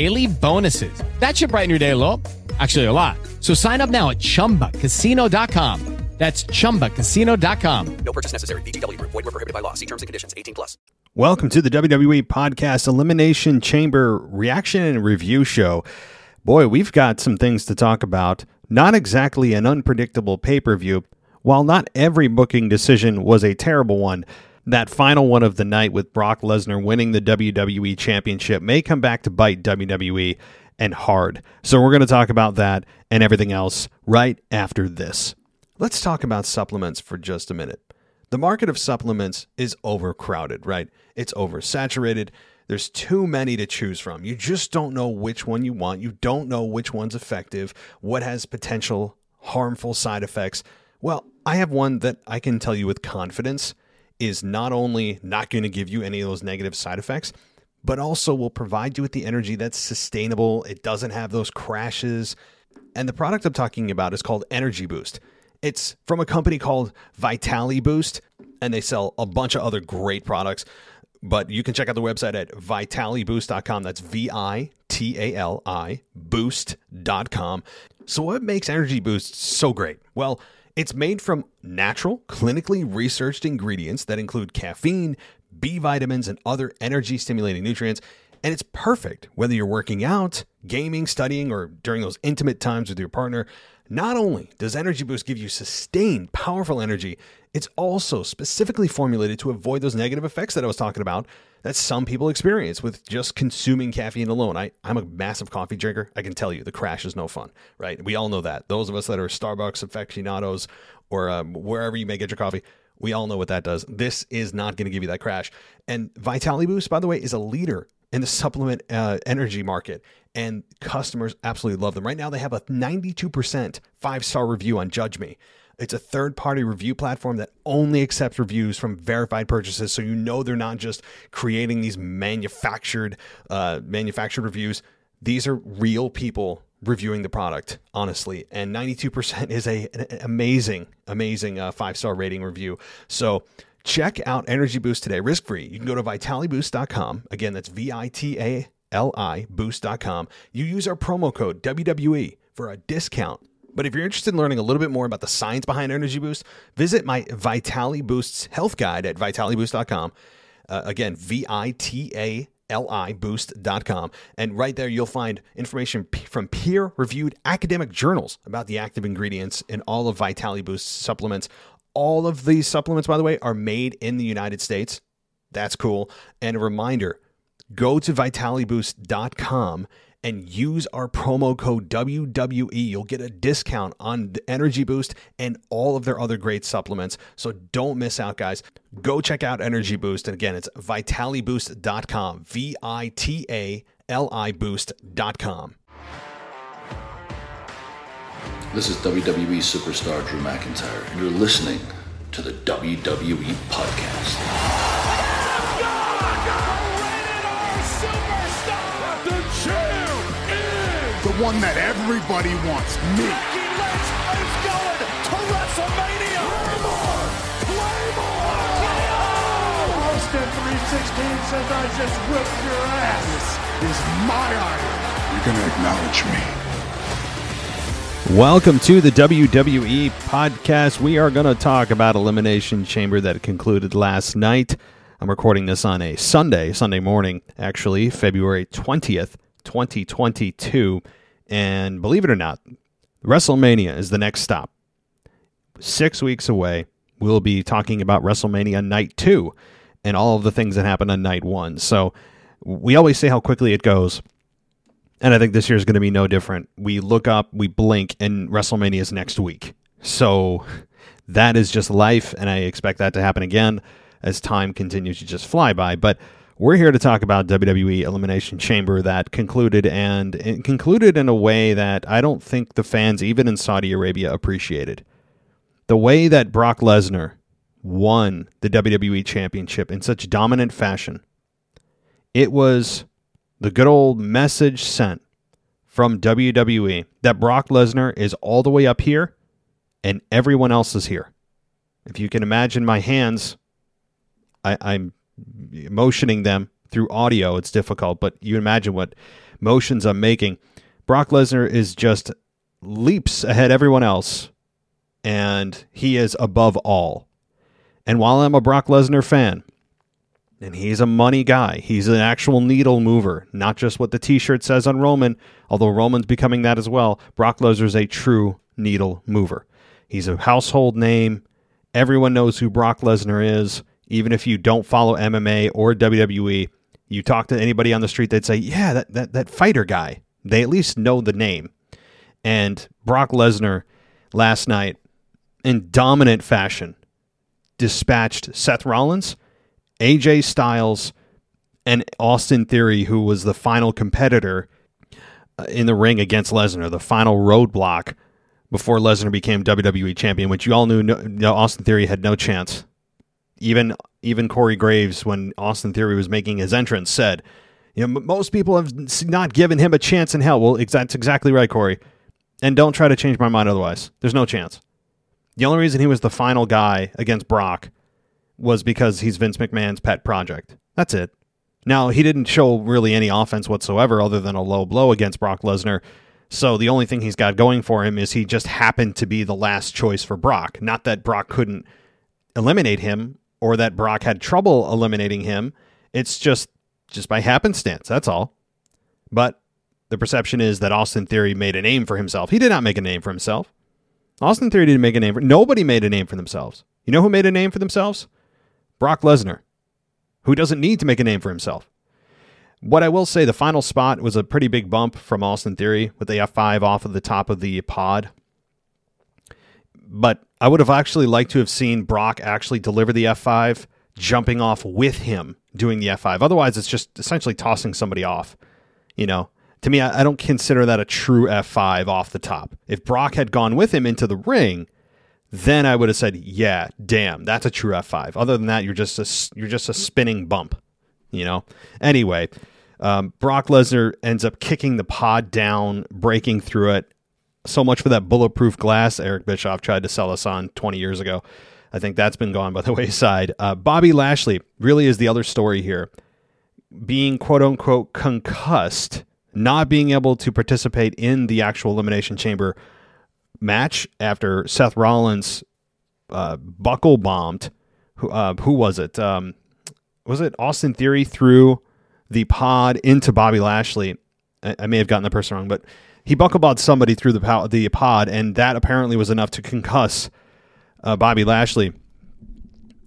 daily bonuses. That should brighten your day a little. Actually, a lot. So sign up now at ChumbaCasino.com. That's ChumbaCasino.com. No purchase necessary. VGW Group. Void were prohibited by law. See terms and conditions. 18 plus. Welcome to the WWE Podcast Elimination Chamber Reaction and Review Show. Boy, we've got some things to talk about. Not exactly an unpredictable pay per view. While not every booking decision was a terrible one, that final one of the night with Brock Lesnar winning the WWE Championship may come back to bite WWE and hard. So we're going to talk about that and everything else right after this. Let's talk about supplements for just a minute. The market of supplements is overcrowded, right? It's oversaturated. There's too many to choose from. You just don't know which one you want. You don't know which one's effective, what has potential harmful side effects. Well, I have one that I can tell you with confidence is not only not going to give you any of those negative side effects, but also will provide you with the energy that's sustainable. It doesn't have those crashes. And the product I'm talking about is called Energy Boost. It's from a company called Vitali Boost, and they sell a bunch of other great products. But you can check out the website at vitaliboost.com. That's V I T A L I boost.com. So, what makes Energy Boost so great? Well, it's made from natural, clinically researched ingredients that include caffeine, B vitamins, and other energy stimulating nutrients. And it's perfect whether you're working out, gaming, studying, or during those intimate times with your partner. Not only does Energy Boost give you sustained, powerful energy, it's also specifically formulated to avoid those negative effects that I was talking about that some people experience with just consuming caffeine alone. I, I'm a massive coffee drinker. I can tell you the crash is no fun, right? We all know that. Those of us that are Starbucks aficionados or um, wherever you may get your coffee, we all know what that does. This is not going to give you that crash. And Vitali Boost, by the way, is a leader in the supplement uh, energy market, and customers absolutely love them. Right now, they have a 92% five star review on Judge Me. It's a third party review platform that only accepts reviews from verified purchases, so you know they're not just creating these manufactured uh, manufactured reviews. These are real people reviewing the product honestly. And 92% is a an amazing amazing uh, five star rating review. So check out energy boost today risk free you can go to vitaliboost.com again that's v-i-t-a-l-i boost.com you use our promo code wwe for a discount But if you're interested in learning a little bit more about the science behind Energy Boost, visit my Vitality Boosts health guide at vitaliboost.com. Uh, again, V I T A L I boost.com. And right there, you'll find information p- from peer reviewed academic journals about the active ingredients in all of Vitality Boost supplements. All of these supplements, by the way, are made in the United States. That's cool. And a reminder go to vitaliboost.com and use our promo code WWE. You'll get a discount on the Energy Boost and all of their other great supplements. So don't miss out, guys. Go check out Energy Boost. And again, it's vitaliboost.com. V I T A L I boost.com. This is WWE superstar Drew McIntyre, and you're listening to the WWE Podcast. One that everybody wants, me. Austin 316 says I just whipped your ass. This is my iron. You're gonna acknowledge me. Welcome to the WWE podcast. We are going to talk about Elimination Chamber that concluded last night. I'm recording this on a Sunday, Sunday morning, actually, February 20th, 2022. And believe it or not, WrestleMania is the next stop. Six weeks away, we'll be talking about WrestleMania Night 2 and all of the things that happened on Night 1. So we always say how quickly it goes. And I think this year is going to be no different. We look up, we blink, and WrestleMania is next week. So that is just life, and I expect that to happen again as time continues to just fly by. But we're here to talk about WWE Elimination Chamber that concluded, and concluded in a way that I don't think the fans, even in Saudi Arabia, appreciated. The way that Brock Lesnar won the WWE Championship in such dominant fashion, it was the good old message sent from WWE that Brock Lesnar is all the way up here and everyone else is here. If you can imagine my hands, I, I'm motioning them through audio. It's difficult, but you imagine what motions I'm making. Brock Lesnar is just leaps ahead everyone else, and he is above all. And while I'm a Brock Lesnar fan, and he's a money guy. He's an actual needle mover, not just what the t shirt says on Roman, although Roman's becoming that as well. Brock Lesnar's a true needle mover. He's a household name. Everyone knows who Brock Lesnar is. Even if you don't follow MMA or WWE, you talk to anybody on the street, they'd say, Yeah, that, that, that fighter guy. They at least know the name. And Brock Lesnar last night, in dominant fashion, dispatched Seth Rollins AJ Styles and Austin Theory, who was the final competitor uh, in the ring against Lesnar, the final roadblock before Lesnar became WWE champion, which you all knew no, Austin Theory had no chance. Even even Corey Graves, when Austin Theory was making his entrance, said, "You know, most people have not given him a chance in hell." Well, that's exactly right, Corey. And don't try to change my mind otherwise. There's no chance. The only reason he was the final guy against Brock was because he's Vince McMahon's pet project. That's it. Now, he didn't show really any offense whatsoever other than a low blow against Brock Lesnar. So the only thing he's got going for him is he just happened to be the last choice for Brock. Not that Brock couldn't eliminate him or that Brock had trouble eliminating him. It's just just by happenstance. That's all. But the perception is that Austin Theory made a name for himself. He did not make a name for himself. Austin Theory didn't make a name for nobody made a name for themselves. You know who made a name for themselves? Brock Lesnar, who doesn't need to make a name for himself. What I will say, the final spot was a pretty big bump from Austin Theory with the F5 off of the top of the pod. But I would have actually liked to have seen Brock actually deliver the F5, jumping off with him doing the F5. Otherwise, it's just essentially tossing somebody off. You know, to me, I, I don't consider that a true F5 off the top. If Brock had gone with him into the ring, then I would have said, "Yeah, damn, that's a true F5." Other than that, you're just a you're just a spinning bump, you know. Anyway, um, Brock Lesnar ends up kicking the pod down, breaking through it. So much for that bulletproof glass Eric Bischoff tried to sell us on 20 years ago. I think that's been gone by the wayside. Uh, Bobby Lashley really is the other story here, being quote unquote concussed, not being able to participate in the actual elimination chamber match after Seth Rollins uh, buckle bombed. Who uh, who was it? Um, was it Austin Theory threw the pod into Bobby Lashley? I, I may have gotten the person wrong, but he buckle bombed somebody through the the pod, and that apparently was enough to concuss uh, Bobby Lashley.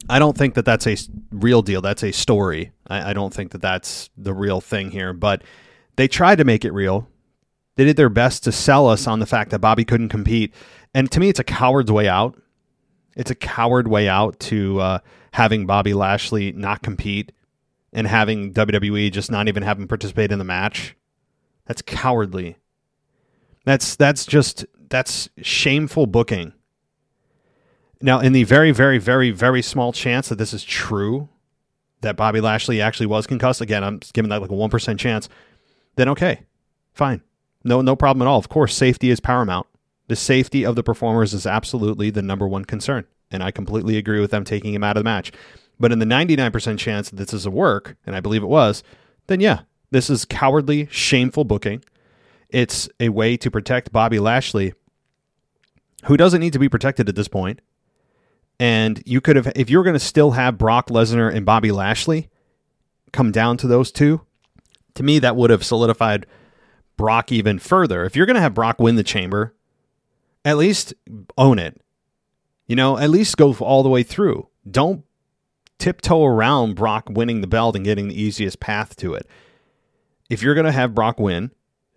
I don't think that that's a real deal. That's a story. I, I don't think that that's the real thing here, but they tried to make it real. They did their best to sell us on the fact that Bobby couldn't compete. And to me, it's a coward's way out. It's a coward way out to uh, having Bobby Lashley not compete and having WWE just not even have him participate in the match. That's cowardly. That's that's just that's shameful booking. Now, in the very, very, very, very small chance that this is true, that Bobby Lashley actually was concussed, again, I'm giving that like a one percent chance. Then okay, fine, no, no problem at all. Of course, safety is paramount. The safety of the performers is absolutely the number one concern, and I completely agree with them taking him out of the match. But in the 99% chance that this is a work, and I believe it was, then yeah, this is cowardly, shameful booking. It's a way to protect Bobby Lashley, who doesn't need to be protected at this point. And you could have, if you're going to still have Brock Lesnar and Bobby Lashley come down to those two, to me, that would have solidified Brock even further. If you're going to have Brock win the chamber, at least own it. You know, at least go all the way through. Don't tiptoe around Brock winning the belt and getting the easiest path to it. If you're going to have Brock win,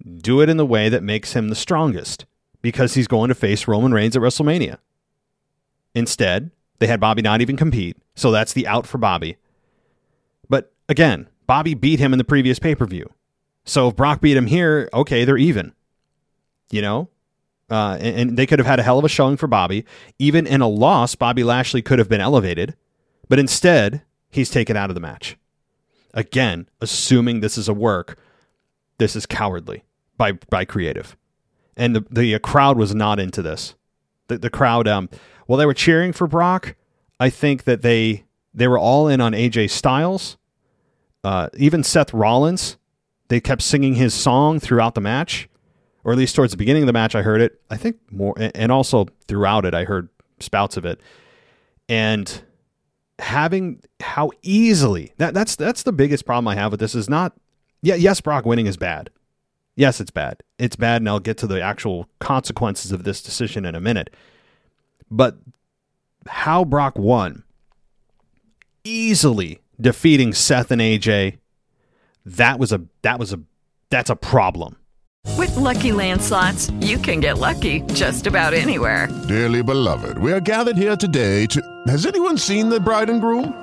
do it in the way that makes him the strongest because he's going to face Roman Reigns at WrestleMania. Instead, they had Bobby not even compete, so that's the out for Bobby. But again, Bobby beat him in the previous pay per view. So if Brock beat him here, okay, they're even. You know? Uh, and, and they could have had a hell of a showing for Bobby. Even in a loss, Bobby Lashley could have been elevated. But instead, he's taken out of the match. Again, assuming this is a work, this is cowardly by by creative. And the, the crowd was not into this. The, the crowd, um, while they were cheering for Brock, I think that they they were all in on AJ Styles. Uh, even Seth Rollins, they kept singing his song throughout the match, or at least towards the beginning of the match. I heard it. I think more, and also throughout it, I heard spouts of it. And having how easily that that's that's the biggest problem I have with this is not. Yeah, yes, Brock winning is bad. Yes, it's bad. It's bad, and I'll get to the actual consequences of this decision in a minute. But how Brock won, easily defeating Seth and AJ, that was a that was a that's a problem. With Lucky Land slots, you can get lucky just about anywhere. Dearly beloved, we are gathered here today to. Has anyone seen the bride and groom?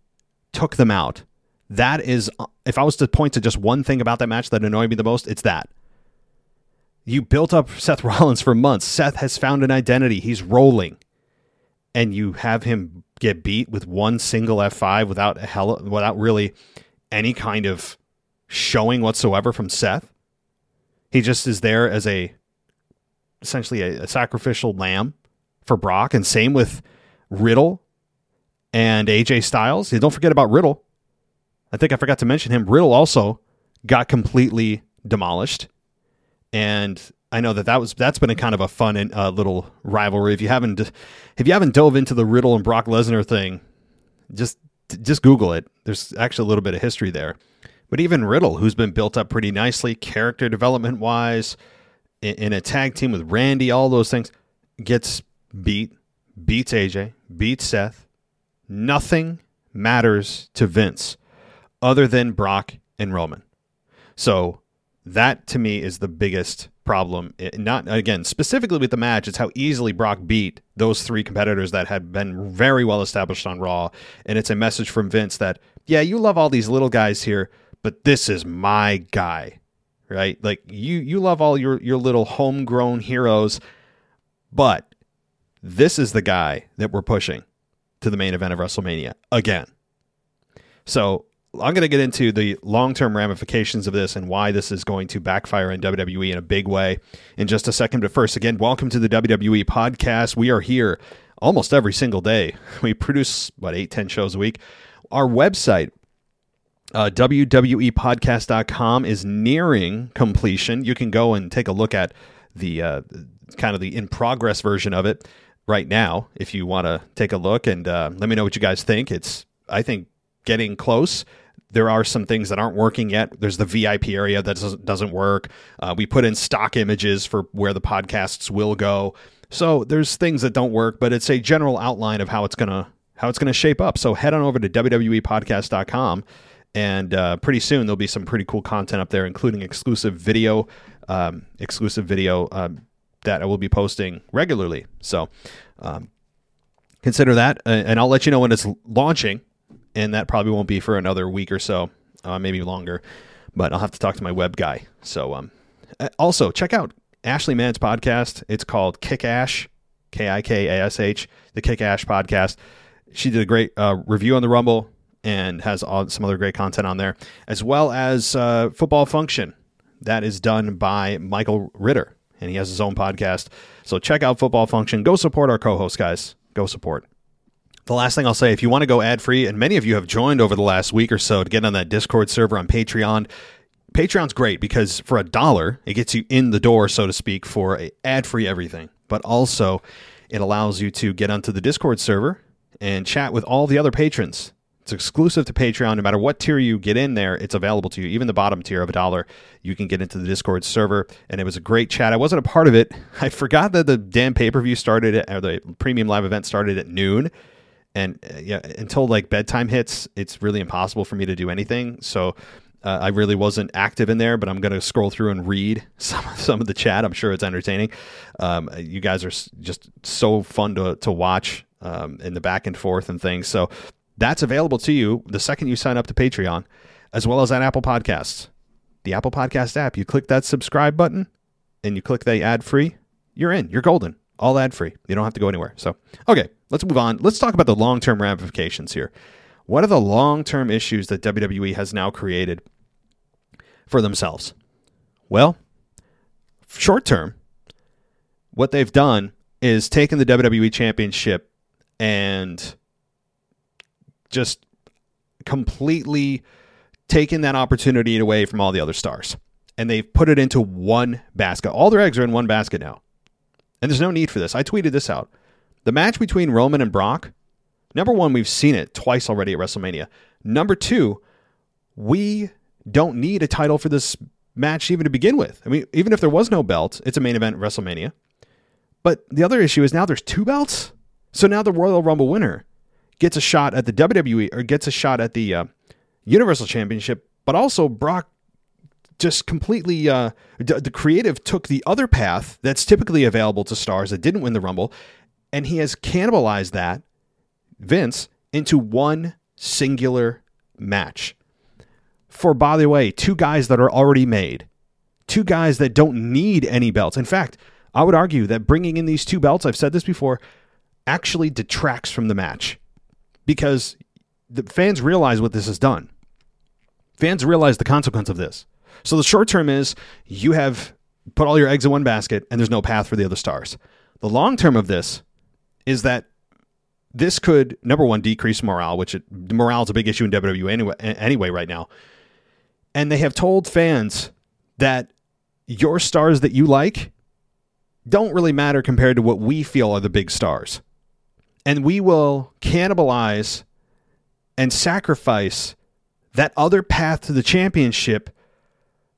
took them out. That is, if I was to point to just one thing about that match that annoyed me the most, it's that. You built up Seth Rollins for months. Seth has found an identity. He's rolling. And you have him get beat with one single F5 without a hell without really any kind of showing whatsoever from Seth. He just is there as a essentially a, a sacrificial lamb for Brock, and same with Riddle and AJ Styles. Don't forget about Riddle. I think I forgot to mention him. Riddle also got completely demolished, and I know that that was that's been a kind of a fun and uh, little rivalry. If you haven't if you haven't dove into the Riddle and Brock Lesnar thing, just just Google it. There's actually a little bit of history there. But even Riddle, who's been built up pretty nicely, character development wise, in, in a tag team with Randy, all those things, gets beat, beats AJ, beats Seth, Nothing matters to Vince other than Brock and Roman. So that to me is the biggest problem. It, not again specifically with the match, it's how easily Brock beat those three competitors that had been very well established on Raw, and it's a message from Vince that yeah, you love all these little guys here, but this is my guy, right? Like you you love all your your little homegrown heroes, but this is the guy that we're pushing to the main event of WrestleMania again. So I'm going to get into the long term ramifications of this and why this is going to backfire in WWE in a big way in just a second. But first, again, welcome to the WWE podcast. We are here almost every single day. We produce, what, eight, ten shows a week. Our website, uh, WWEpodcast.com, is nearing completion. You can go and take a look at the uh, kind of the in progress version of it right now if you want to take a look and uh, let me know what you guys think. It's, I think, getting close there are some things that aren't working yet. There's the VIP area that doesn't, work. Uh, we put in stock images for where the podcasts will go. So there's things that don't work, but it's a general outline of how it's gonna how it's gonna shape up. So head on over to wwepodcast.com, and uh, pretty soon there'll be some pretty cool content up there, including exclusive video, um, exclusive video um, that I will be posting regularly. So um, consider that, and I'll let you know when it's launching and that probably won't be for another week or so, uh, maybe longer. But I'll have to talk to my web guy. So, um, uh, also check out Ashley Mann's podcast. It's called Kick Ash, K I K A S H, the Kick Ash podcast. She did a great uh, review on the Rumble and has all, some other great content on there, as well as uh, Football Function. That is done by Michael Ritter, and he has his own podcast. So check out Football Function. Go support our co-host guys. Go support. The last thing I'll say, if you want to go ad free, and many of you have joined over the last week or so to get on that Discord server on Patreon, Patreon's great because for a dollar, it gets you in the door, so to speak, for ad free everything. But also, it allows you to get onto the Discord server and chat with all the other patrons. It's exclusive to Patreon. No matter what tier you get in there, it's available to you. Even the bottom tier of a dollar, you can get into the Discord server. And it was a great chat. I wasn't a part of it. I forgot that the damn pay per view started at, or the premium live event started at noon and uh, yeah, until like bedtime hits, it's really impossible for me to do anything. So uh, I really wasn't active in there, but I'm going to scroll through and read some some of the chat. I'm sure it's entertaining. Um, you guys are just so fun to to watch um, in the back and forth and things. So that's available to you the second you sign up to Patreon, as well as on Apple Podcasts. The Apple Podcast app. You click that subscribe button, and you click the ad free. You're in. You're golden. All ad free. You don't have to go anywhere. So okay, let's move on. Let's talk about the long term ramifications here. What are the long term issues that WWE has now created for themselves? Well, short term, what they've done is taken the WWE Championship and just completely taken that opportunity away from all the other stars. And they've put it into one basket. All their eggs are in one basket now. And there's no need for this. I tweeted this out. The match between Roman and Brock, number one, we've seen it twice already at WrestleMania. Number two, we don't need a title for this match even to begin with. I mean, even if there was no belt, it's a main event WrestleMania. But the other issue is now there's two belts. So now the Royal Rumble winner gets a shot at the WWE or gets a shot at the uh, Universal Championship, but also Brock just completely uh, d- the creative took the other path that's typically available to stars that didn't win the Rumble and he has cannibalized that, Vince, into one singular match. For, by the way, two guys that are already made, two guys that don't need any belts. In fact, I would argue that bringing in these two belts, I've said this before, actually detracts from the match because the fans realize what this has done. Fans realize the consequence of this. So the short term is you have put all your eggs in one basket and there's no path for the other stars. The long term of this is that this could number one decrease morale, which it, morale is a big issue in WWE anyway, anyway right now. And they have told fans that your stars that you like don't really matter compared to what we feel are the big stars. And we will cannibalize and sacrifice that other path to the championship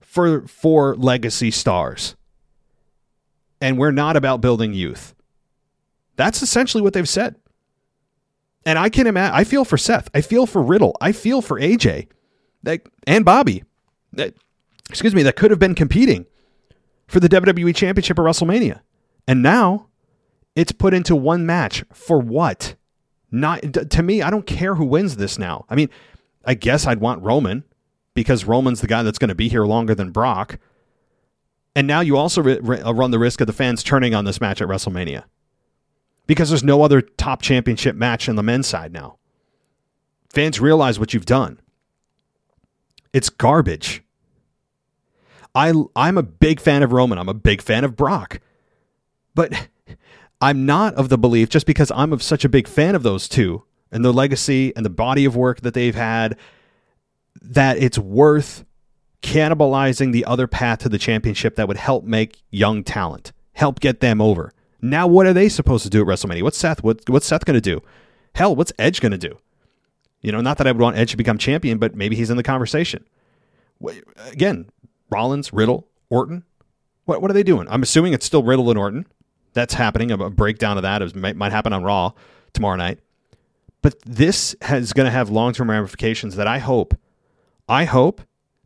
for for legacy stars. And we're not about building youth. That's essentially what they've said. And I can imagine, I feel for Seth. I feel for Riddle. I feel for AJ that, and Bobby. That, excuse me, that could have been competing for the WWE Championship at WrestleMania. And now it's put into one match for what? Not to me, I don't care who wins this now. I mean, I guess I'd want Roman because Roman's the guy that's going to be here longer than Brock. And now you also run the risk of the fans turning on this match at WrestleMania because there's no other top championship match on the men's side now. Fans realize what you've done. It's garbage. I I'm a big fan of Roman. I'm a big fan of Brock. But I'm not of the belief just because I'm of such a big fan of those two and the legacy and the body of work that they've had that it's worth cannibalizing the other path to the championship that would help make young talent, help get them over. Now, what are they supposed to do at WrestleMania? What's Seth? What, what's Seth going to do? Hell, what's Edge going to do? You know, not that I would want Edge to become champion, but maybe he's in the conversation. Again, Rollins, Riddle, Orton. What what are they doing? I'm assuming it's still Riddle and Orton. That's happening. A breakdown of that is, might, might happen on Raw tomorrow night. But this is going to have long term ramifications that I hope, I hope,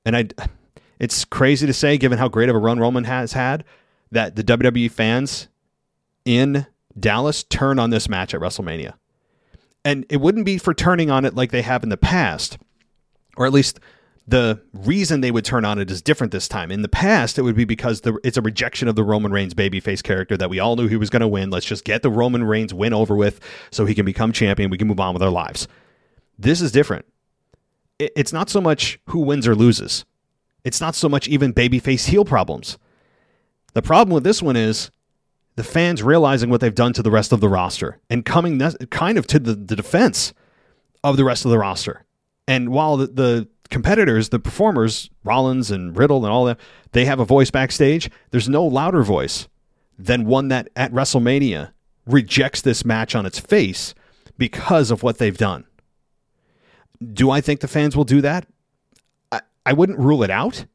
and I, it's crazy to say given how great of a run Roman has had, that the WWE fans in Dallas turn on this match at WrestleMania. And it wouldn't be for turning on it like they have in the past, or at least the reason they would turn on it is different this time. In the past, it would be because the, it's a rejection of the Roman Reigns babyface character that we all knew he was going to win. Let's just get the Roman Reigns win over with so he can become champion. We can move on with our lives. This is different. It, it's not so much who wins or loses, it's not so much even babyface heel problems. The problem with this one is the fans realizing what they've done to the rest of the roster and coming kind of to the, the defense of the rest of the roster. And while the, the competitors, the performers, Rollins and Riddle and all that, they have a voice backstage. There's no louder voice than one that at WrestleMania rejects this match on its face because of what they've done. Do I think the fans will do that? I, I wouldn't rule it out,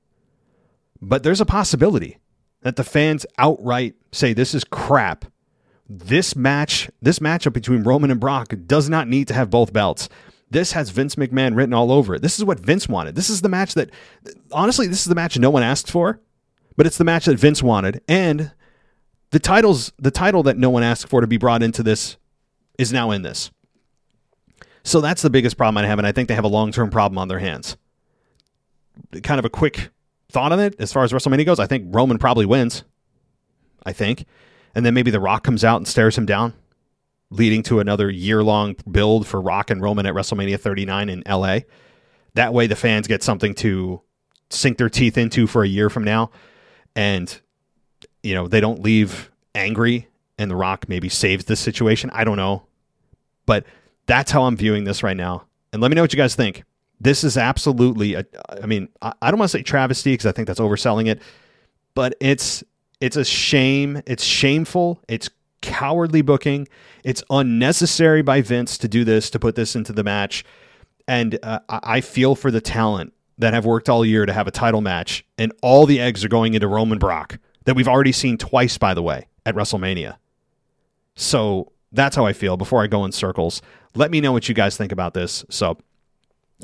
but there's a possibility that the fans outright say this is crap. This match, this matchup between Roman and Brock does not need to have both belts. This has Vince McMahon written all over it. This is what Vince wanted. This is the match that, honestly, this is the match no one asked for, but it's the match that Vince wanted. And the titles, the title that no one asked for to be brought into this is now in this. So that's the biggest problem I have, and I think they have a long term problem on their hands. Kind of a quick thought on it as far as WrestleMania goes. I think Roman probably wins. I think. And then maybe The Rock comes out and stares him down leading to another year long build for Rock and Roman at WrestleMania 39 in LA. That way, the fans get something to sink their teeth into for a year from now. And, you know, they don't leave angry and The Rock maybe saves this situation. I don't know. But that's how I'm viewing this right now. And let me know what you guys think. This is absolutely, a, I mean, I don't want to say travesty because I think that's overselling it, but it's it's a shame. It's shameful. It's cowardly booking. It's unnecessary by Vince to do this, to put this into the match. And uh, I feel for the talent that have worked all year to have a title match, and all the eggs are going into Roman Brock that we've already seen twice, by the way, at WrestleMania. So that's how I feel before I go in circles. Let me know what you guys think about this. So,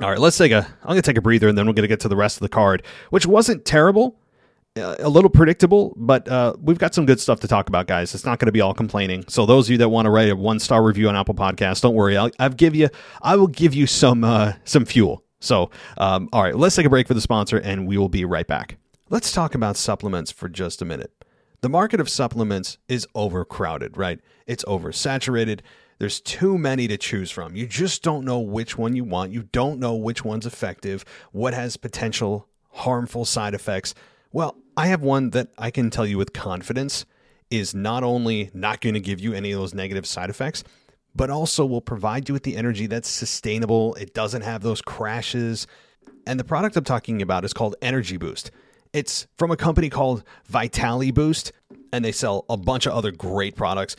all right, let's take a. I'm gonna take a breather, and then we're gonna get to the rest of the card, which wasn't terrible. Uh, a little predictable, but uh, we've got some good stuff to talk about, guys. It's not going to be all complaining. So those of you that want to write a one star review on Apple Podcasts, don't worry. I'll, I'll give you, I will give you some uh, some fuel. So, um, all right, let's take a break for the sponsor, and we will be right back. Let's talk about supplements for just a minute. The market of supplements is overcrowded, right? It's oversaturated. There's too many to choose from. You just don't know which one you want. You don't know which one's effective, what has potential harmful side effects. Well, I have one that I can tell you with confidence is not only not going to give you any of those negative side effects, but also will provide you with the energy that's sustainable. It doesn't have those crashes. And the product I'm talking about is called Energy Boost. It's from a company called Vitali Boost, and they sell a bunch of other great products.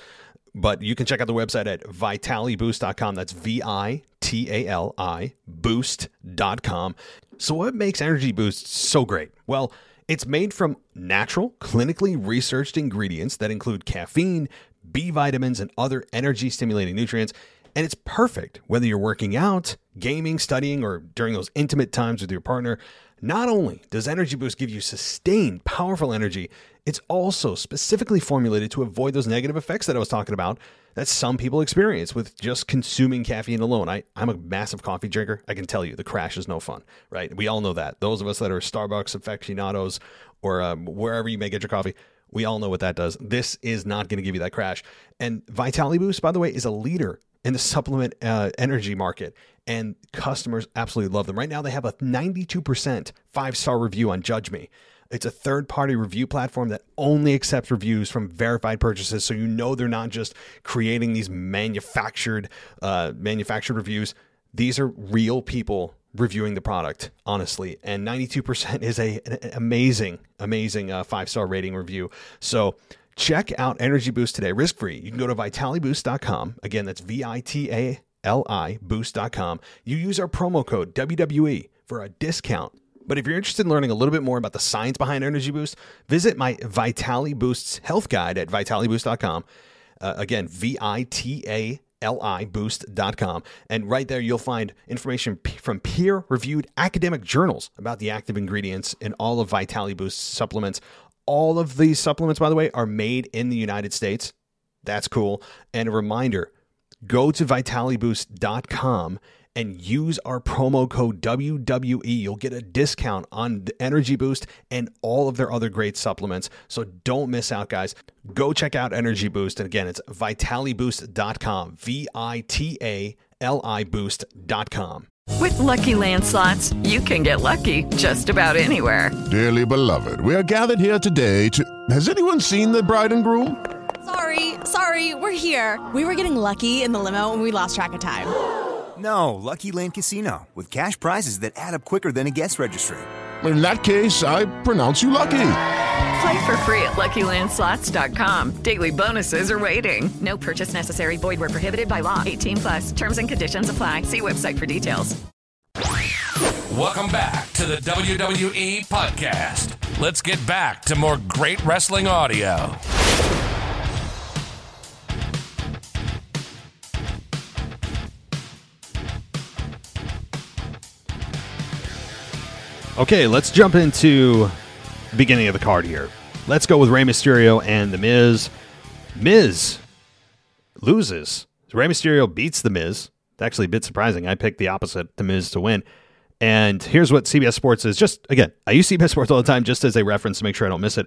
But you can check out the website at vitaliboost.com. That's V I T A L I boost.com. So, what makes Energy Boost so great? Well, it's made from natural, clinically researched ingredients that include caffeine, B vitamins, and other energy stimulating nutrients. And it's perfect whether you're working out, gaming, studying, or during those intimate times with your partner. Not only does Energy Boost give you sustained, powerful energy, it's also specifically formulated to avoid those negative effects that I was talking about that some people experience with just consuming caffeine alone. I, I'm a massive coffee drinker. I can tell you the crash is no fun, right? We all know that. Those of us that are Starbucks aficionados or um, wherever you may get your coffee, we all know what that does. This is not going to give you that crash. And Vitali Boost, by the way, is a leader in the supplement uh, energy market, and customers absolutely love them. Right now, they have a 92% five star review on Judge Me. It's a third party review platform that only accepts reviews from verified purchases, so you know they're not just creating these manufactured uh, manufactured reviews. These are real people reviewing the product, honestly. And 92% is a, an amazing, amazing uh, five star rating review. So check out Energy Boost today, risk free. You can go to vitaliboost.com. Again, that's V I T A L I boost.com. You use our promo code WWE for a discount. But if you're interested in learning a little bit more about the science behind Energy Boost, visit my Vitali Boost's health guide at vitaliboost.com. Uh, again, V I T A liboost.com. And right there, you'll find information p- from peer reviewed academic journals about the active ingredients in all of Vitality Boost supplements. All of these supplements, by the way, are made in the United States. That's cool. And a reminder go to vitaliboost.com and use our promo code WWE. You'll get a discount on the Energy Boost and all of their other great supplements. So don't miss out, guys. Go check out Energy Boost. And again, it's vitaliboost.com. V I T A L I boost.com. With lucky landslots, you can get lucky just about anywhere. Dearly beloved, we are gathered here today to. Has anyone seen the bride and groom? Sorry, sorry, we're here. We were getting lucky in the limo and we lost track of time. No, Lucky Land Casino, with cash prizes that add up quicker than a guest registry. In that case, I pronounce you lucky. Play for free at LuckyLandSlots.com. Daily bonuses are waiting. No purchase necessary. Void where prohibited by law. 18 plus. Terms and conditions apply. See website for details. Welcome back to the WWE podcast. Let's get back to more great wrestling audio. Okay, let's jump into the beginning of the card here. Let's go with Rey Mysterio and The Miz. Miz loses. Rey Mysterio beats The Miz. It's actually a bit surprising. I picked the opposite, The Miz to win. And here's what CBS Sports is. Just again, I use CBS Sports all the time just as a reference to make sure I don't miss it.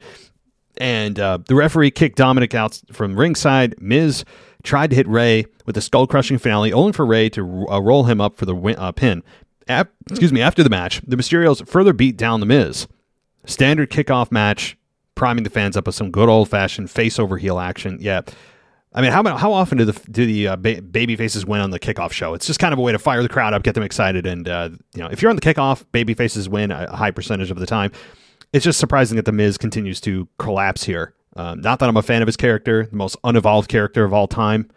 And uh, the referee kicked Dominik out from ringside. Miz tried to hit Rey with a skull crushing finale, only for Rey to uh, roll him up for the win- uh, pin. Ap- excuse me. After the match, the Mysterios further beat down the Miz. Standard kickoff match, priming the fans up with some good old fashioned face over heel action. Yeah. I mean, how how often do the do the uh, ba- baby faces win on the kickoff show? It's just kind of a way to fire the crowd up, get them excited, and uh, you know, if you're on the kickoff, baby faces win a high percentage of the time. It's just surprising that the Miz continues to collapse here. Um, not that I'm a fan of his character, the most unevolved character of all time.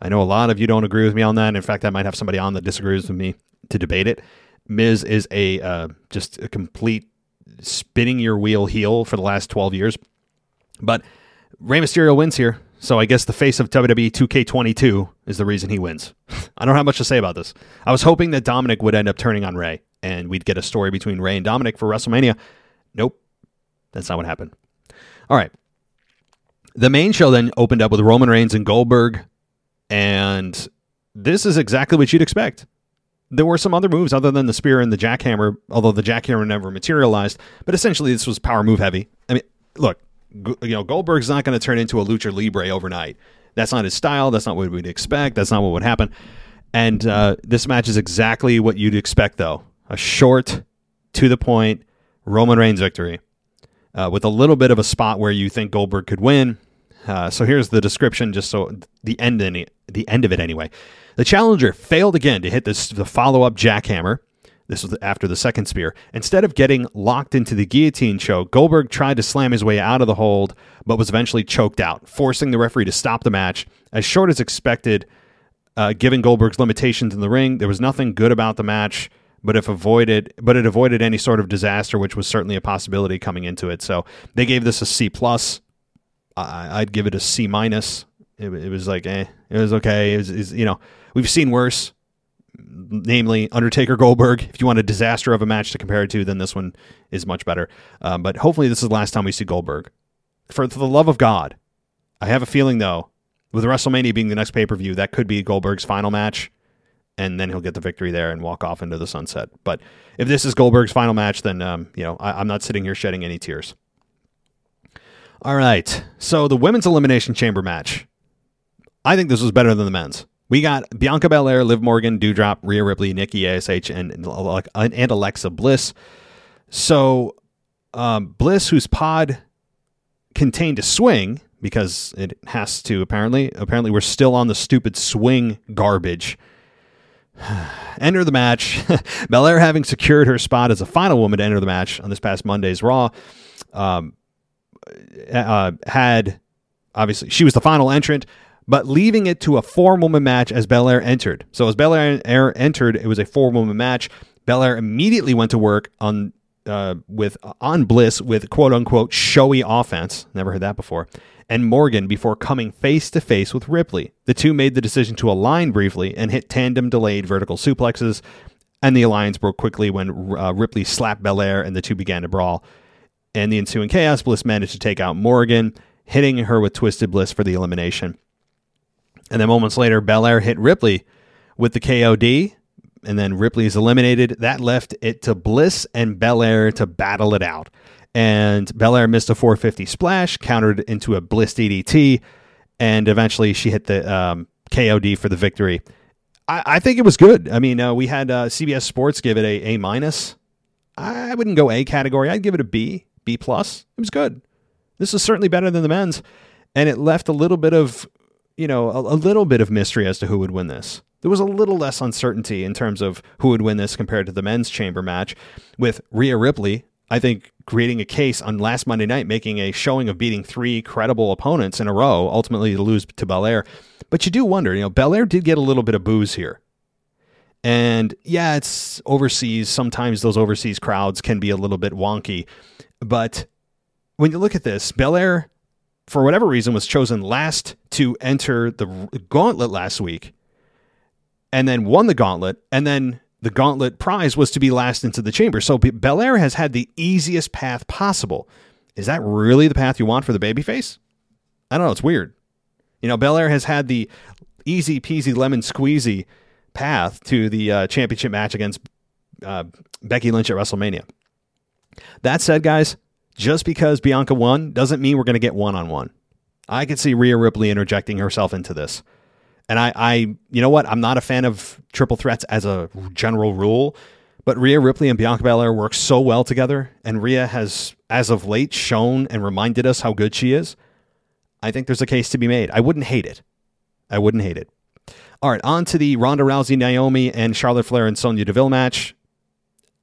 I know a lot of you don't agree with me on that. In fact, I might have somebody on that disagrees with me to debate it. Miz is a uh, just a complete spinning your wheel heel for the last 12 years. But Rey Mysterio wins here. So I guess the face of WWE 2K22 is the reason he wins. I don't have much to say about this. I was hoping that Dominik would end up turning on Rey and we'd get a story between Rey and Dominik for WrestleMania. Nope. That's not what happened. All right. The main show then opened up with Roman Reigns and Goldberg and this is exactly what you'd expect. There were some other moves other than the spear and the jackhammer, although the jackhammer never materialized. But essentially, this was power move heavy. I mean, look, you know, Goldberg's not going to turn into a lucha libre overnight. That's not his style. That's not what we'd expect. That's not what would happen. And uh, this match is exactly what you'd expect, though a short, to the point Roman Reigns victory uh, with a little bit of a spot where you think Goldberg could win. Uh, so here's the description, just so the end, any, the end of it anyway. The challenger failed again to hit this, the follow up jackhammer. This was after the second spear. Instead of getting locked into the guillotine choke, Goldberg tried to slam his way out of the hold, but was eventually choked out, forcing the referee to stop the match. As short as expected, uh, given Goldberg's limitations in the ring, there was nothing good about the match. But if avoided, but it avoided any sort of disaster, which was certainly a possibility coming into it. So they gave this a C plus. I, I'd give it a C minus. It, it was like, eh, it was okay. It was, it was, you know, we've seen worse, namely Undertaker Goldberg. If you want a disaster of a match to compare it to, then this one is much better. Um, but hopefully, this is the last time we see Goldberg. For, for the love of God, I have a feeling though, with WrestleMania being the next pay per view, that could be Goldberg's final match, and then he'll get the victory there and walk off into the sunset. But if this is Goldberg's final match, then um, you know I, I'm not sitting here shedding any tears. All right, so the women's elimination chamber match. I think this was better than the men's. We got Bianca Belair, Liv Morgan, Doudrop, Rhea Ripley, Nikki Ash, and and Alexa Bliss. So um, Bliss, whose pod contained a swing because it has to apparently. Apparently, we're still on the stupid swing garbage. enter the match. Belair, having secured her spot as a final woman to enter the match on this past Monday's Raw, um, uh, had obviously she was the final entrant, but leaving it to a four woman match as Belair entered. So as Belair entered, it was a four woman match. Belair immediately went to work on uh, with on Bliss with quote unquote showy offense. Never heard that before. And Morgan before coming face to face with Ripley. The two made the decision to align briefly and hit tandem delayed vertical suplexes, and the alliance broke quickly when uh, Ripley slapped Belair and the two began to brawl. And the ensuing chaos, Bliss managed to take out Morgan, hitting her with Twisted Bliss for the elimination. And then moments later, Belair hit Ripley with the KOD, and then Ripley is eliminated. That left it to Bliss and Belair to battle it out. And Belair missed a 450 splash, countered into a Bliss DDT, and eventually she hit the um, KOD for the victory. I, I, think it was good. I mean, uh, we had uh, CBS Sports give it a A minus. I wouldn't go A category. I'd give it a B, B plus. It was good. This is certainly better than the men's, and it left a little bit of, you know, a, a little bit of mystery as to who would win this there was a little less uncertainty in terms of who would win this compared to the men's chamber match with Rhea Ripley. I think creating a case on last Monday night, making a showing of beating three credible opponents in a row, ultimately to lose to Belair. But you do wonder, you know, Belair did get a little bit of boos here. And yeah, it's overseas. Sometimes those overseas crowds can be a little bit wonky. But when you look at this, Belair, for whatever reason, was chosen last to enter the gauntlet last week and then won the gauntlet, and then the gauntlet prize was to be last into the chamber. So Belair has had the easiest path possible. Is that really the path you want for the babyface? I don't know. It's weird. You know, Belair has had the easy peasy lemon squeezy path to the uh, championship match against uh, Becky Lynch at WrestleMania. That said, guys, just because Bianca won doesn't mean we're going to get one on one. I could see Rhea Ripley interjecting herself into this. And I, I, you know what? I'm not a fan of triple threats as a general rule, but Rhea Ripley and Bianca Belair work so well together, and Rhea has, as of late, shown and reminded us how good she is. I think there's a case to be made. I wouldn't hate it. I wouldn't hate it. All right, on to the Ronda Rousey, Naomi, and Charlotte Flair and Sonya Deville match.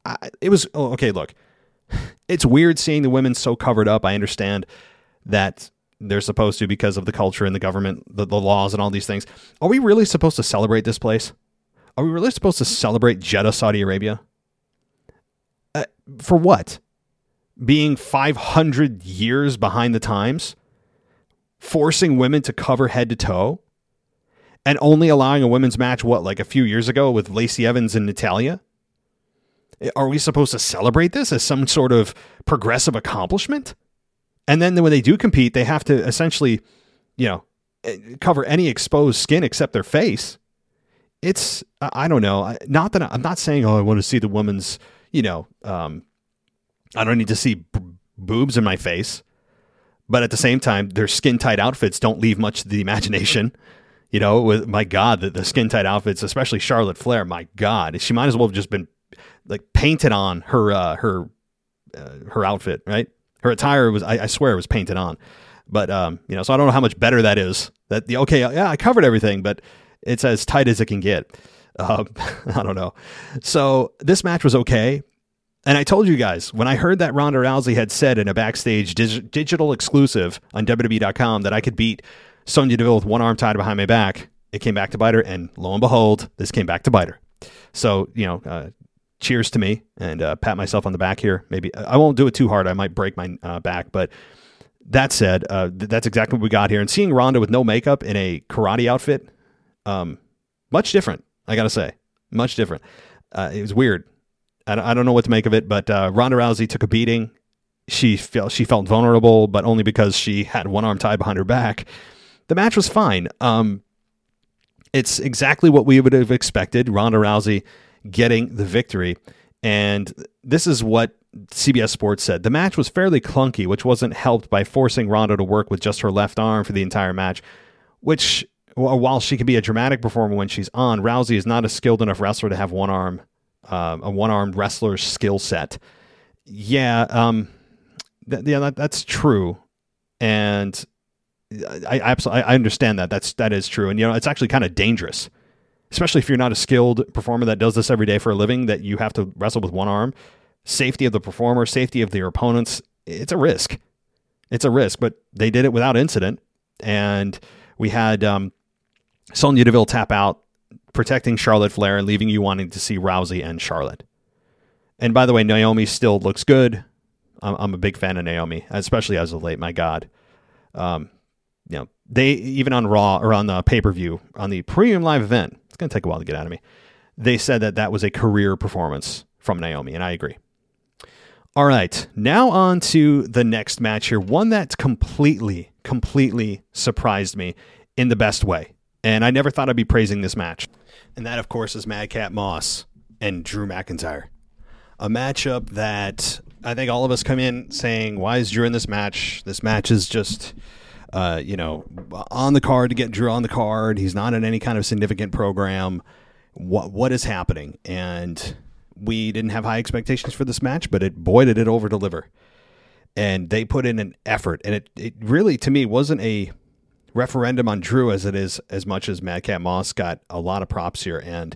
I, it was oh, okay. Look, it's weird seeing the women so covered up. I understand that they're supposed to because of the culture and the government, the, the laws, and all these things. Are we really supposed to celebrate this place? Are we really supposed to celebrate Jeddah, Saudi Arabia? Uh, for what? Being 500 years behind the times? Forcing women to cover head to toe? And only allowing a women's match, what, like a few years ago with Lacey Evans and Natalya? Are we supposed to celebrate this as some sort of progressive accomplishment? And then when they do compete, they have to essentially, you know, eh, cover any exposed skin except their face. It's I don't know. Not that I'm not saying oh I want to see the woman's you know um, I don't need to see b- boobs in my face, but at the same time their skin tight outfits don't leave much to the imagination. You know, with my God, the, the skin tight outfits, especially Charlotte Flair, my God, she might as well have just been like painted on her uh, her uh, her outfit, right? Her attire was, I, I swear, it was painted on. But um, you know, so I don't know how much better that is. That the okay, yeah, I covered everything, but it's as tight as it can get. Uh, I don't know. So this match was okay. And I told you guys when I heard that Ronda Rousey had said in a backstage dig- digital exclusive on WWE.com that I could beat Sonya Deville with one arm tied behind my back, it came back to bite her. And lo and behold, this came back to bite her. So, you know, uh, cheers to me and uh, pat myself on the back here. Maybe I won't do it too hard. I might break my uh, back, but that said, uh, th- that's exactly what we got here. And seeing Ronda with no makeup in a karate outfit, um, much different. I gotta say, much different. Uh, it was weird. I don't, know what to make of it, but uh, Ronda Rousey took a beating. She felt she felt vulnerable, but only because she had one arm tied behind her back. The match was fine. Um, it's exactly what we would have expected. Ronda Rousey getting the victory, and this is what CBS Sports said. The match was fairly clunky, which wasn't helped by forcing Ronda to work with just her left arm for the entire match, which while she can be a dramatic performer when she's on, Rousey is not a skilled enough wrestler to have one arm, uh, a one armed wrestler's skill set. Yeah, um, th- yeah, that, that's true, and I, I absolutely I understand that. That's that is true, and you know it's actually kind of dangerous, especially if you're not a skilled performer that does this every day for a living. That you have to wrestle with one arm. Safety of the performer, safety of their opponents. It's a risk. It's a risk, but they did it without incident, and we had um, Sonya Deville tap out, protecting Charlotte Flair and leaving you wanting to see Rousey and Charlotte. And by the way, Naomi still looks good. I'm, I'm a big fan of Naomi, especially as of late. My God, um, you know, they even on Raw or on the pay per view on the premium live event. It's going to take a while to get out of me. They said that that was a career performance from Naomi, and I agree. All right, now on to the next match here. One that completely, completely surprised me in the best way. And I never thought I'd be praising this match. And that, of course, is Madcap Moss and Drew McIntyre. A matchup that I think all of us come in saying, why is Drew in this match? This match is just, uh, you know, on the card to get Drew on the card. He's not in any kind of significant program. What What is happening? And we didn't have high expectations for this match, but it boy did it over deliver. And they put in an effort, and it, it really to me wasn't a referendum on Drew as it is as much as Madcap Moss got a lot of props here and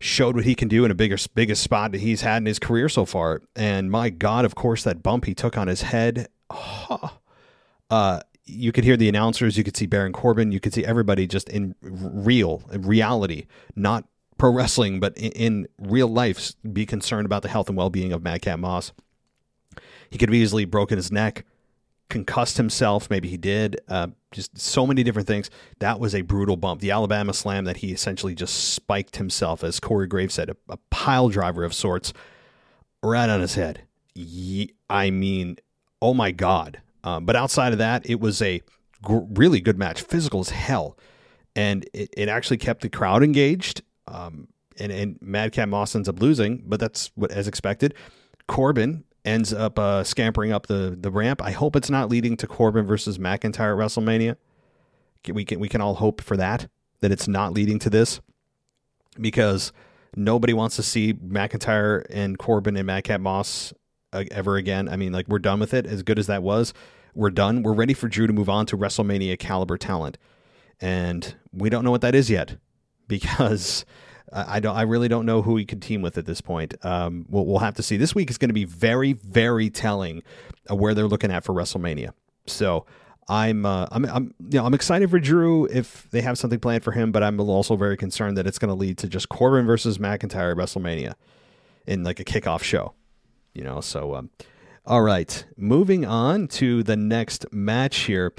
showed what he can do in a bigger biggest spot that he's had in his career so far. And my God, of course, that bump he took on his head. Oh, uh, you could hear the announcers, you could see Baron Corbin, you could see everybody just in real reality, not pro wrestling, but in, in real life, be concerned about the health and well being of Madcap Moss. He could have easily broken his neck, concussed himself. Maybe he did. Uh, just so many different things. That was a brutal bump. The Alabama slam that he essentially just spiked himself, as Corey Graves said, a, a pile driver of sorts, right on his head. Ye- I mean, oh my God. Um, but outside of that, it was a gr- really good match, physical as hell. And it, it actually kept the crowd engaged. Um, and, and Madcap Moss ends up losing, but that's what as expected. Corbin ends up uh, scampering up the, the ramp. I hope it's not leading to Corbin versus McIntyre at WrestleMania. We can we can all hope for that that it's not leading to this because nobody wants to see McIntyre and Corbin and Madcap Moss uh, ever again. I mean, like we're done with it. As good as that was, we're done. We're ready for Drew to move on to WrestleMania caliber talent, and we don't know what that is yet because I don't. I really don't know who he could team with at this point. Um, we'll, we'll have to see. This week is going to be very, very telling where they're looking at for WrestleMania. So I'm, uh, I'm, I'm, you know, I'm excited for Drew if they have something planned for him, but I'm also very concerned that it's going to lead to just Corbin versus McIntyre at WrestleMania in like a kickoff show. You know, so um, all right, moving on to the next match here.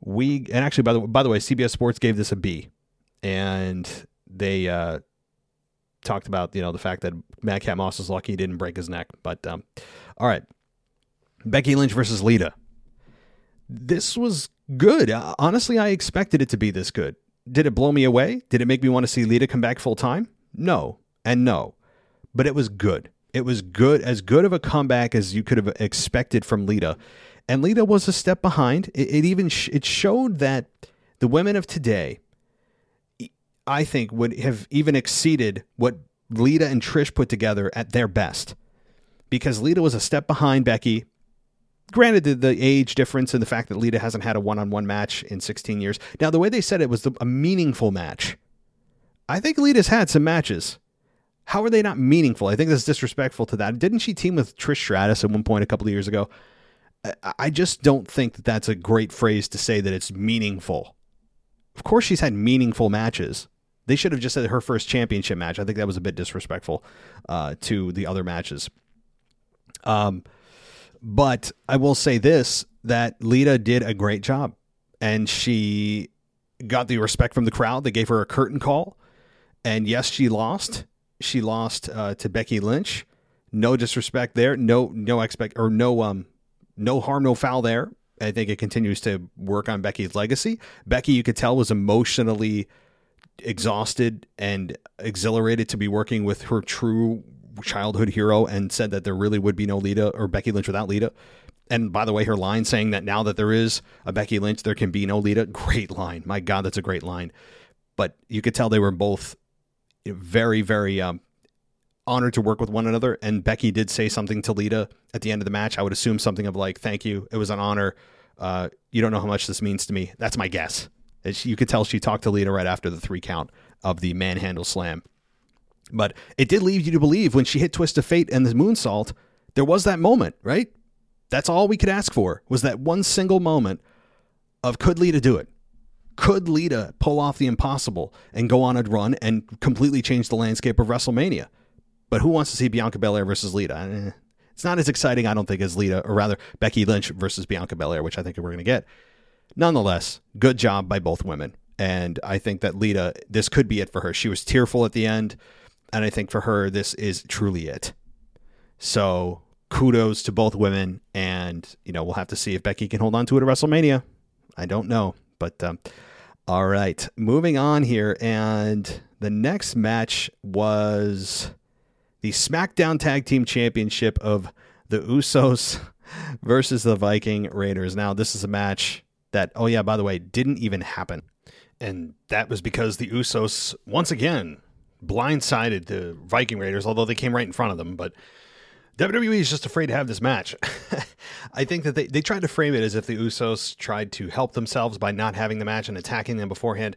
We and actually by the by the way, CBS Sports gave this a B, and they uh, talked about you know the fact that Madcap Moss is lucky he didn't break his neck. But um, all right, Becky Lynch versus Lita. This was good. Uh, honestly, I expected it to be this good. Did it blow me away? Did it make me want to see Lita come back full time? No, and no, but it was good. It was good, as good of a comeback as you could have expected from Lita. And Lita was a step behind. It, it even sh- it showed that the women of today I think would have even exceeded what Lita and Trish put together at their best. Because Lita was a step behind Becky. Granted, the, the age difference and the fact that Lita hasn't had a one on one match in 16 years. Now, the way they said it was the, a meaningful match. I think Lita's had some matches. How are they not meaningful? I think that's disrespectful to that. Didn't she team with Trish Stratus at one point a couple of years ago? I just don't think that that's a great phrase to say that it's meaningful. Of course, she's had meaningful matches. They should have just said her first championship match. I think that was a bit disrespectful uh, to the other matches. Um, but I will say this: that Lita did a great job and she got the respect from the crowd. They gave her a curtain call. And yes, she lost. She lost uh, to Becky Lynch. No disrespect there. No, no expect or no, um, no harm, no foul there. I think it continues to work on Becky's legacy. Becky, you could tell, was emotionally exhausted and exhilarated to be working with her true childhood hero and said that there really would be no Lita or Becky Lynch without Lita. And by the way, her line saying that now that there is a Becky Lynch, there can be no Lita. Great line. My God, that's a great line. But you could tell they were both very, very um, honored to work with one another. And Becky did say something to Lita at the end of the match. I would assume something of like, "Thank you. It was an honor. Uh, you don't know how much this means to me." That's my guess. You could tell she talked to Lita right after the three count of the manhandle slam. But it did leave you to believe when she hit Twist of Fate and the moonsault, there was that moment, right? That's all we could ask for was that one single moment of could Lita do it? Could Lita pull off the impossible and go on a run and completely change the landscape of WrestleMania? But who wants to see Bianca Belair versus Lita? Eh, it's not as exciting, I don't think, as Lita, or rather Becky Lynch versus Bianca Belair, which I think we're going to get. Nonetheless, good job by both women. And I think that Lita, this could be it for her. She was tearful at the end. And I think for her, this is truly it. So kudos to both women. And, you know, we'll have to see if Becky can hold on to it at WrestleMania. I don't know. But, um, all right. Moving on here. And the next match was the SmackDown Tag Team Championship of the Usos versus the Viking Raiders. Now, this is a match that, oh, yeah, by the way, didn't even happen. And that was because the Usos, once again, blindsided the Viking Raiders, although they came right in front of them. But WWE is just afraid to have this match. I think that they, they tried to frame it as if the Usos tried to help themselves by not having the match and attacking them beforehand.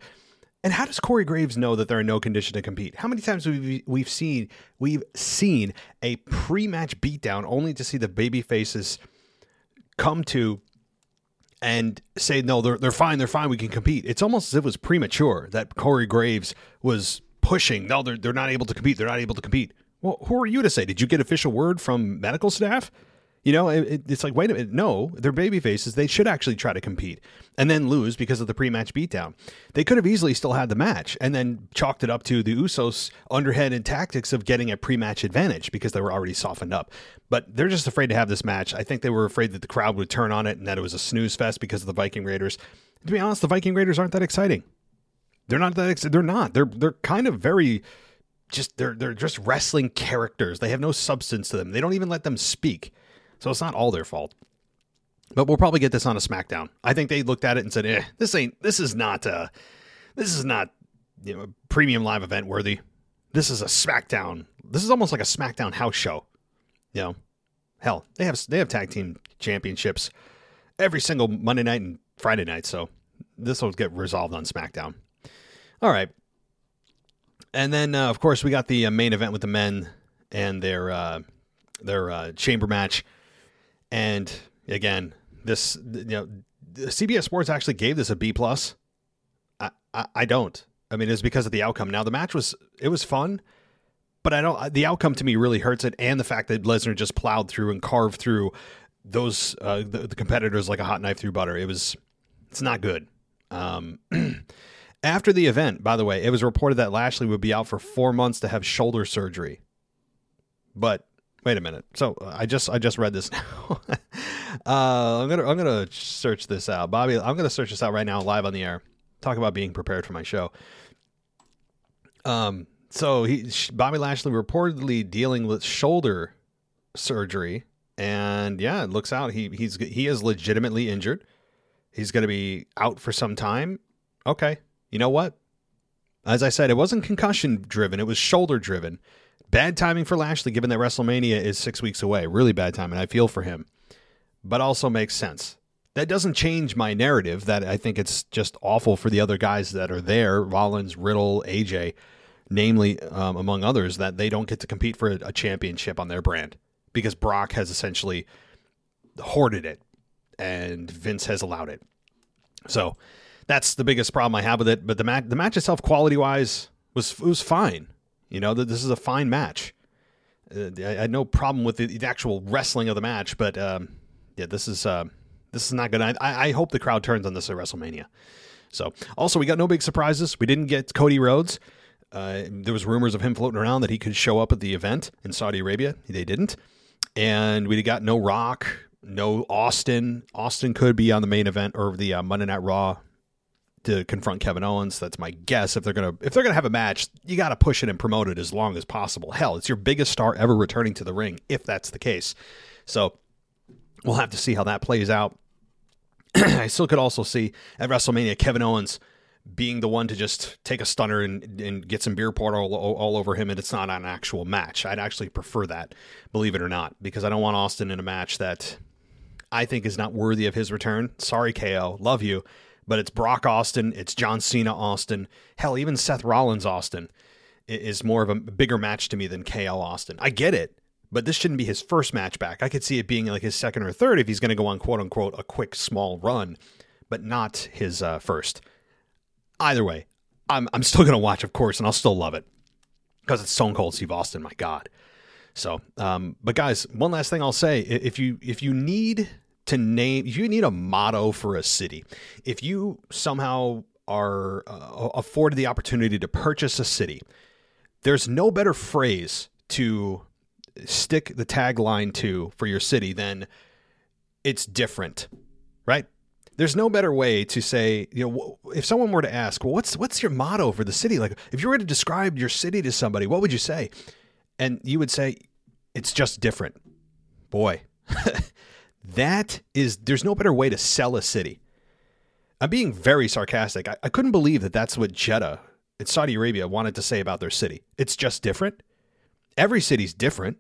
And how does Corey Graves know that they're in no condition to compete? How many times have we, we've seen we've seen a pre-match beatdown only to see the baby faces come to and say no, they're they're fine, they're fine, we can compete. It's almost as if it was premature that Corey Graves was pushing. No, they're they're not able to compete. They're not able to compete. Well, who are you to say? Did you get official word from medical staff? You know, it, it's like, wait a minute. No, they're baby faces. They should actually try to compete and then lose because of the pre match beatdown. They could have easily still had the match and then chalked it up to the Usos' underhanded tactics of getting a pre match advantage because they were already softened up. But they're just afraid to have this match. I think they were afraid that the crowd would turn on it and that it was a snooze fest because of the Viking Raiders. To be honest, the Viking Raiders aren't that exciting. They're not that. Ex- they're not. They're they're kind of very just they're they're just wrestling characters. They have no substance to them. They don't even let them speak. So it's not all their fault. But we'll probably get this on a SmackDown. I think they looked at it and said, "Eh, this ain't. This is not. Uh, this is not. You know, premium live event worthy. This is a SmackDown. This is almost like a SmackDown house show. You know, hell, they have they have tag team championships every single Monday night and Friday night. So this will get resolved on SmackDown. All right. And then, uh, of course, we got the uh, main event with the men and their uh, their uh, chamber match. And again, this you know, CBS Sports actually gave this a B plus. I, I, I don't. I mean, it's because of the outcome. Now the match was it was fun, but I don't. The outcome to me really hurts it, and the fact that Lesnar just plowed through and carved through those uh, the, the competitors like a hot knife through butter. It was it's not good. Um, after the event, by the way, it was reported that Lashley would be out for four months to have shoulder surgery. But wait a minute. So I just I just read this now. uh, I'm gonna I'm gonna search this out, Bobby. I'm gonna search this out right now, live on the air. Talk about being prepared for my show. Um. So he Bobby Lashley reportedly dealing with shoulder surgery, and yeah, it looks out he he's he is legitimately injured. He's to be out for some time. Okay, you know what? As I said, it wasn't concussion driven; it was shoulder driven. Bad timing for Lashley, given that WrestleMania is six weeks away. Really bad timing. I feel for him, but also makes sense. That doesn't change my narrative that I think it's just awful for the other guys that are there Rollins, Riddle, AJ, namely, um, among others, that they don't get to compete for a, a championship on their brand because Brock has essentially hoarded it and Vince has allowed it. So that's the biggest problem I have with it. But the match, the match itself, quality wise, was was fine. You know, this is a fine match. Uh, I had no problem with the, the, actual wrestling of the match, but um, yeah, this is uh, This is not good. I, I hope the crowd turns on this at WrestleMania. So, also, we got no big surprises. We didn't get Cody Rhodes. Uh, there was rumors of him floating around that he could show up at the event in Saudi Arabia. They didn't. And we got no Rock, no Austin. Austin could be on the main event or the uh, Monday Night Raw to confront Kevin Owens. That's my guess. If they're gonna if they're gonna have a match, you got to push it and promote it as long as possible. Hell, it's your biggest star ever returning to the ring if that's the case. So we'll have to see how that plays out. I still could also see at WrestleMania Kevin Owens being the one to just take a stunner and, and get some beer poured all, all over him, and it's not an actual match. I'd actually prefer that, believe it or not, because I don't want Austin in a match that I think is not worthy of his return. Sorry, KO, love you, but it's Brock Austin, it's John Cena Austin, hell, even Seth Rollins Austin is more of a bigger match to me than KO Austin. I get it, but this shouldn't be his first match back. I could see it being like his second or third if he's going to go on quote unquote a quick small run, but not his uh, first. Either way, I'm I'm still going to watch, of course, and I'll still love it because it's Stone Cold Steve Austin. My God. So, um, but guys, one last thing I'll say: if you if you need to name, you need a motto for a city, if you somehow are uh, afforded the opportunity to purchase a city, there's no better phrase to stick the tagline to for your city than it's different, right? There's no better way to say, you know, if someone were to ask, well, what's what's your motto for the city? Like, if you were to describe your city to somebody, what would you say? And you would say, it's just different. Boy, that is. There's no better way to sell a city. I'm being very sarcastic. I, I couldn't believe that that's what Jeddah, in Saudi Arabia, wanted to say about their city. It's just different. Every city's different.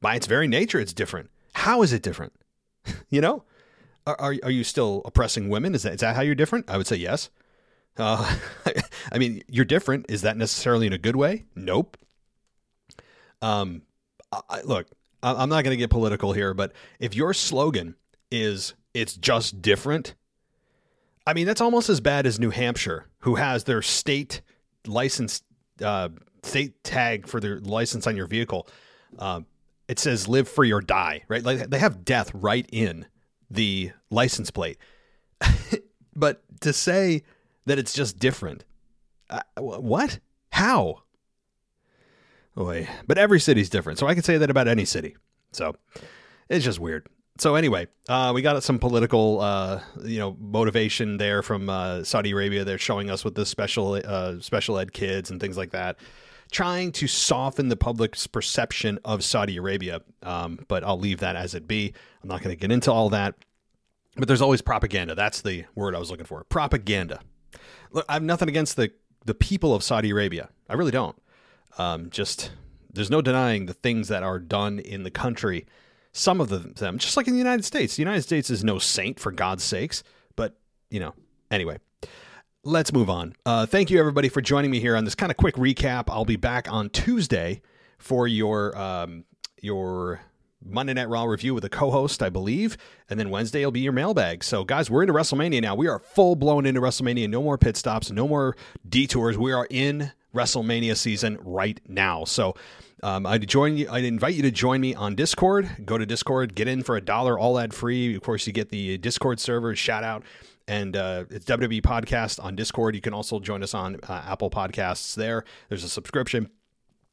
By its very nature, it's different. How is it different? you know? Are, are, are you still oppressing women? Is that, is that how you're different? I would say yes. Uh, I mean, you're different. Is that necessarily in a good way? Nope. Um, I, look, I'm not going to get political here, but if your slogan is "It's just different," I mean that's almost as bad as New Hampshire, who has their state license, uh, state tag for their license on your vehicle. Uh, it says "Live free or die," right? Like they have death right in the license plate. but to say that it's just different, uh, what? How? Boy, but every city's different, so I can say that about any city. So it's just weird. So anyway, uh, we got some political, uh, you know, motivation there from uh, Saudi Arabia. They're showing us with the special uh, special ed kids and things like that, trying to soften the public's perception of Saudi Arabia. Um, but I'll leave that as it be. I'm not going to get into all that. But there's always propaganda. That's the word I was looking for. Propaganda. Look, I have nothing against the the people of Saudi Arabia. I really don't. Um, just there's no denying the things that are done in the country. Some of them, just like in the United States. The United States is no saint for God's sakes. But you know, anyway, let's move on. Uh, thank you everybody for joining me here on this kind of quick recap. I'll be back on Tuesday for your um, your Monday Night Raw review with a co-host, I believe, and then Wednesday will be your mailbag. So, guys, we're into WrestleMania now. We are full blown into WrestleMania. No more pit stops, no more detours. We are in WrestleMania season right now. So, um, I'd join you. I'd invite you to join me on Discord. Go to Discord, get in for a dollar, all ad free. Of course, you get the Discord server shout out, and uh, it's WWE Podcast on Discord. You can also join us on uh, Apple Podcasts. There, there's a subscription,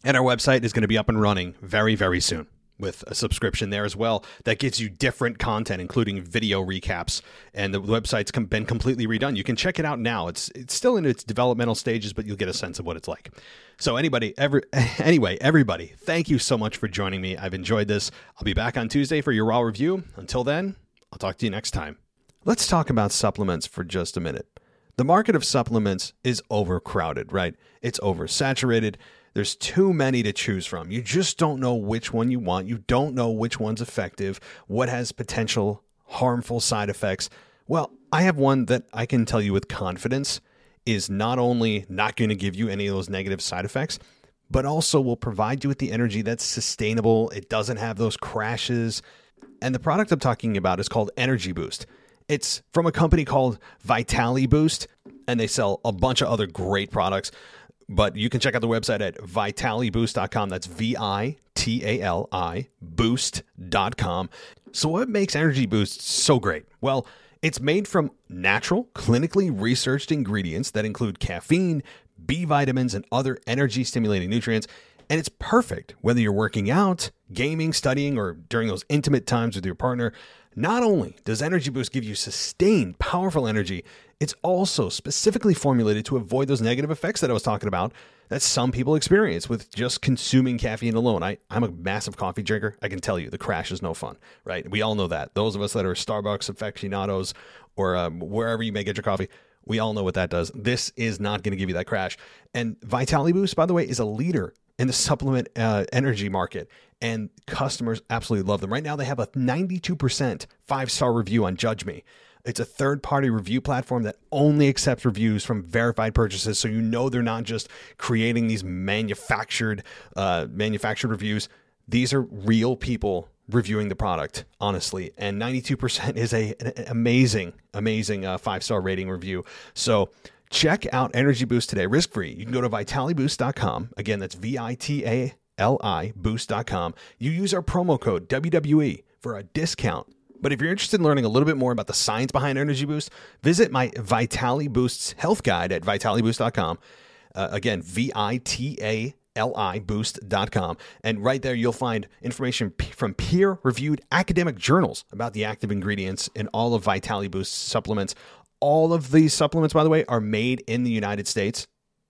and our website is going to be up and running very, very soon with a subscription there as well that gives you different content including video recaps. And the website's been completely redone. You can check it out now. It's it's still in its developmental stages but you'll get a sense of what it's like. So anybody every anyway everybody thank you so much for joining me. I've enjoyed this. I'll be back on tuesday for your raw review. Until then i'll talk to you next time. Let's talk about supplements for just a minute. The market of supplements is overcrowded right? It's oversaturated there's too many to choose from. You just don't know which one you want. You don't know which one's effective, what has potential harmful side effects. Well, I have one that I can tell you with confidence is not only not going to give you any of those negative side effects, but also will provide you with the energy that's sustainable. It doesn't have those crashes. And the product I'm talking about is called Energy Boost. It's from a company called Vitali Boost, and they sell a bunch of other great products. But you can check out the website at vitaliboost.com. That's V I T A L I boost.com. So, what makes Energy Boost so great? Well, it's made from natural, clinically researched ingredients that include caffeine, B vitamins, and other energy stimulating nutrients. And it's perfect whether you're working out, gaming, studying, or during those intimate times with your partner. Not only does Energy Boost give you sustained, powerful energy, it's also specifically formulated to avoid those negative effects that I was talking about that some people experience with just consuming caffeine alone. I, I'm a massive coffee drinker. I can tell you the crash is no fun, right? We all know that. Those of us that are Starbucks aficionados or um, wherever you may get your coffee, we all know what that does. This is not going to give you that crash. And Vitality Boost, by the way, is a leader in the supplement uh, energy market, and customers absolutely love them. Right now, they have a 92% five star review on Judge Me. It's a third party review platform that only accepts reviews from verified purchases, so you know they're not just creating these manufactured uh, manufactured reviews. These are real people reviewing the product, honestly. And 92% is a, an amazing, amazing uh, five star rating review. So check out Energy Boost today, risk free. You can go to vitaliboost.com. Again, that's V I T A L I boost.com. You use our promo code WWE for a discount. But if you're interested in learning a little bit more about the science behind Energy Boost, visit my Vitali Boosts health guide at vitaliboost.com. Uh, again, V I T A liboost.com. And right there, you'll find information from peer reviewed academic journals about the active ingredients in all of Vitality Boost supplements. All of these supplements, by the way, are made in the United States.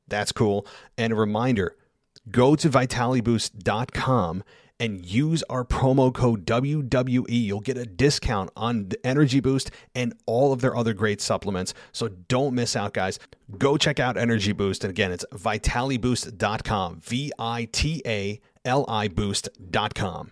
That's cool. And a reminder go to vitaliboost.com and use our promo code WWE. You'll get a discount on the Energy Boost and all of their other great supplements. So don't miss out, guys. Go check out Energy Boost. And again, it's vitaliboost.com. V I T A L I boost.com.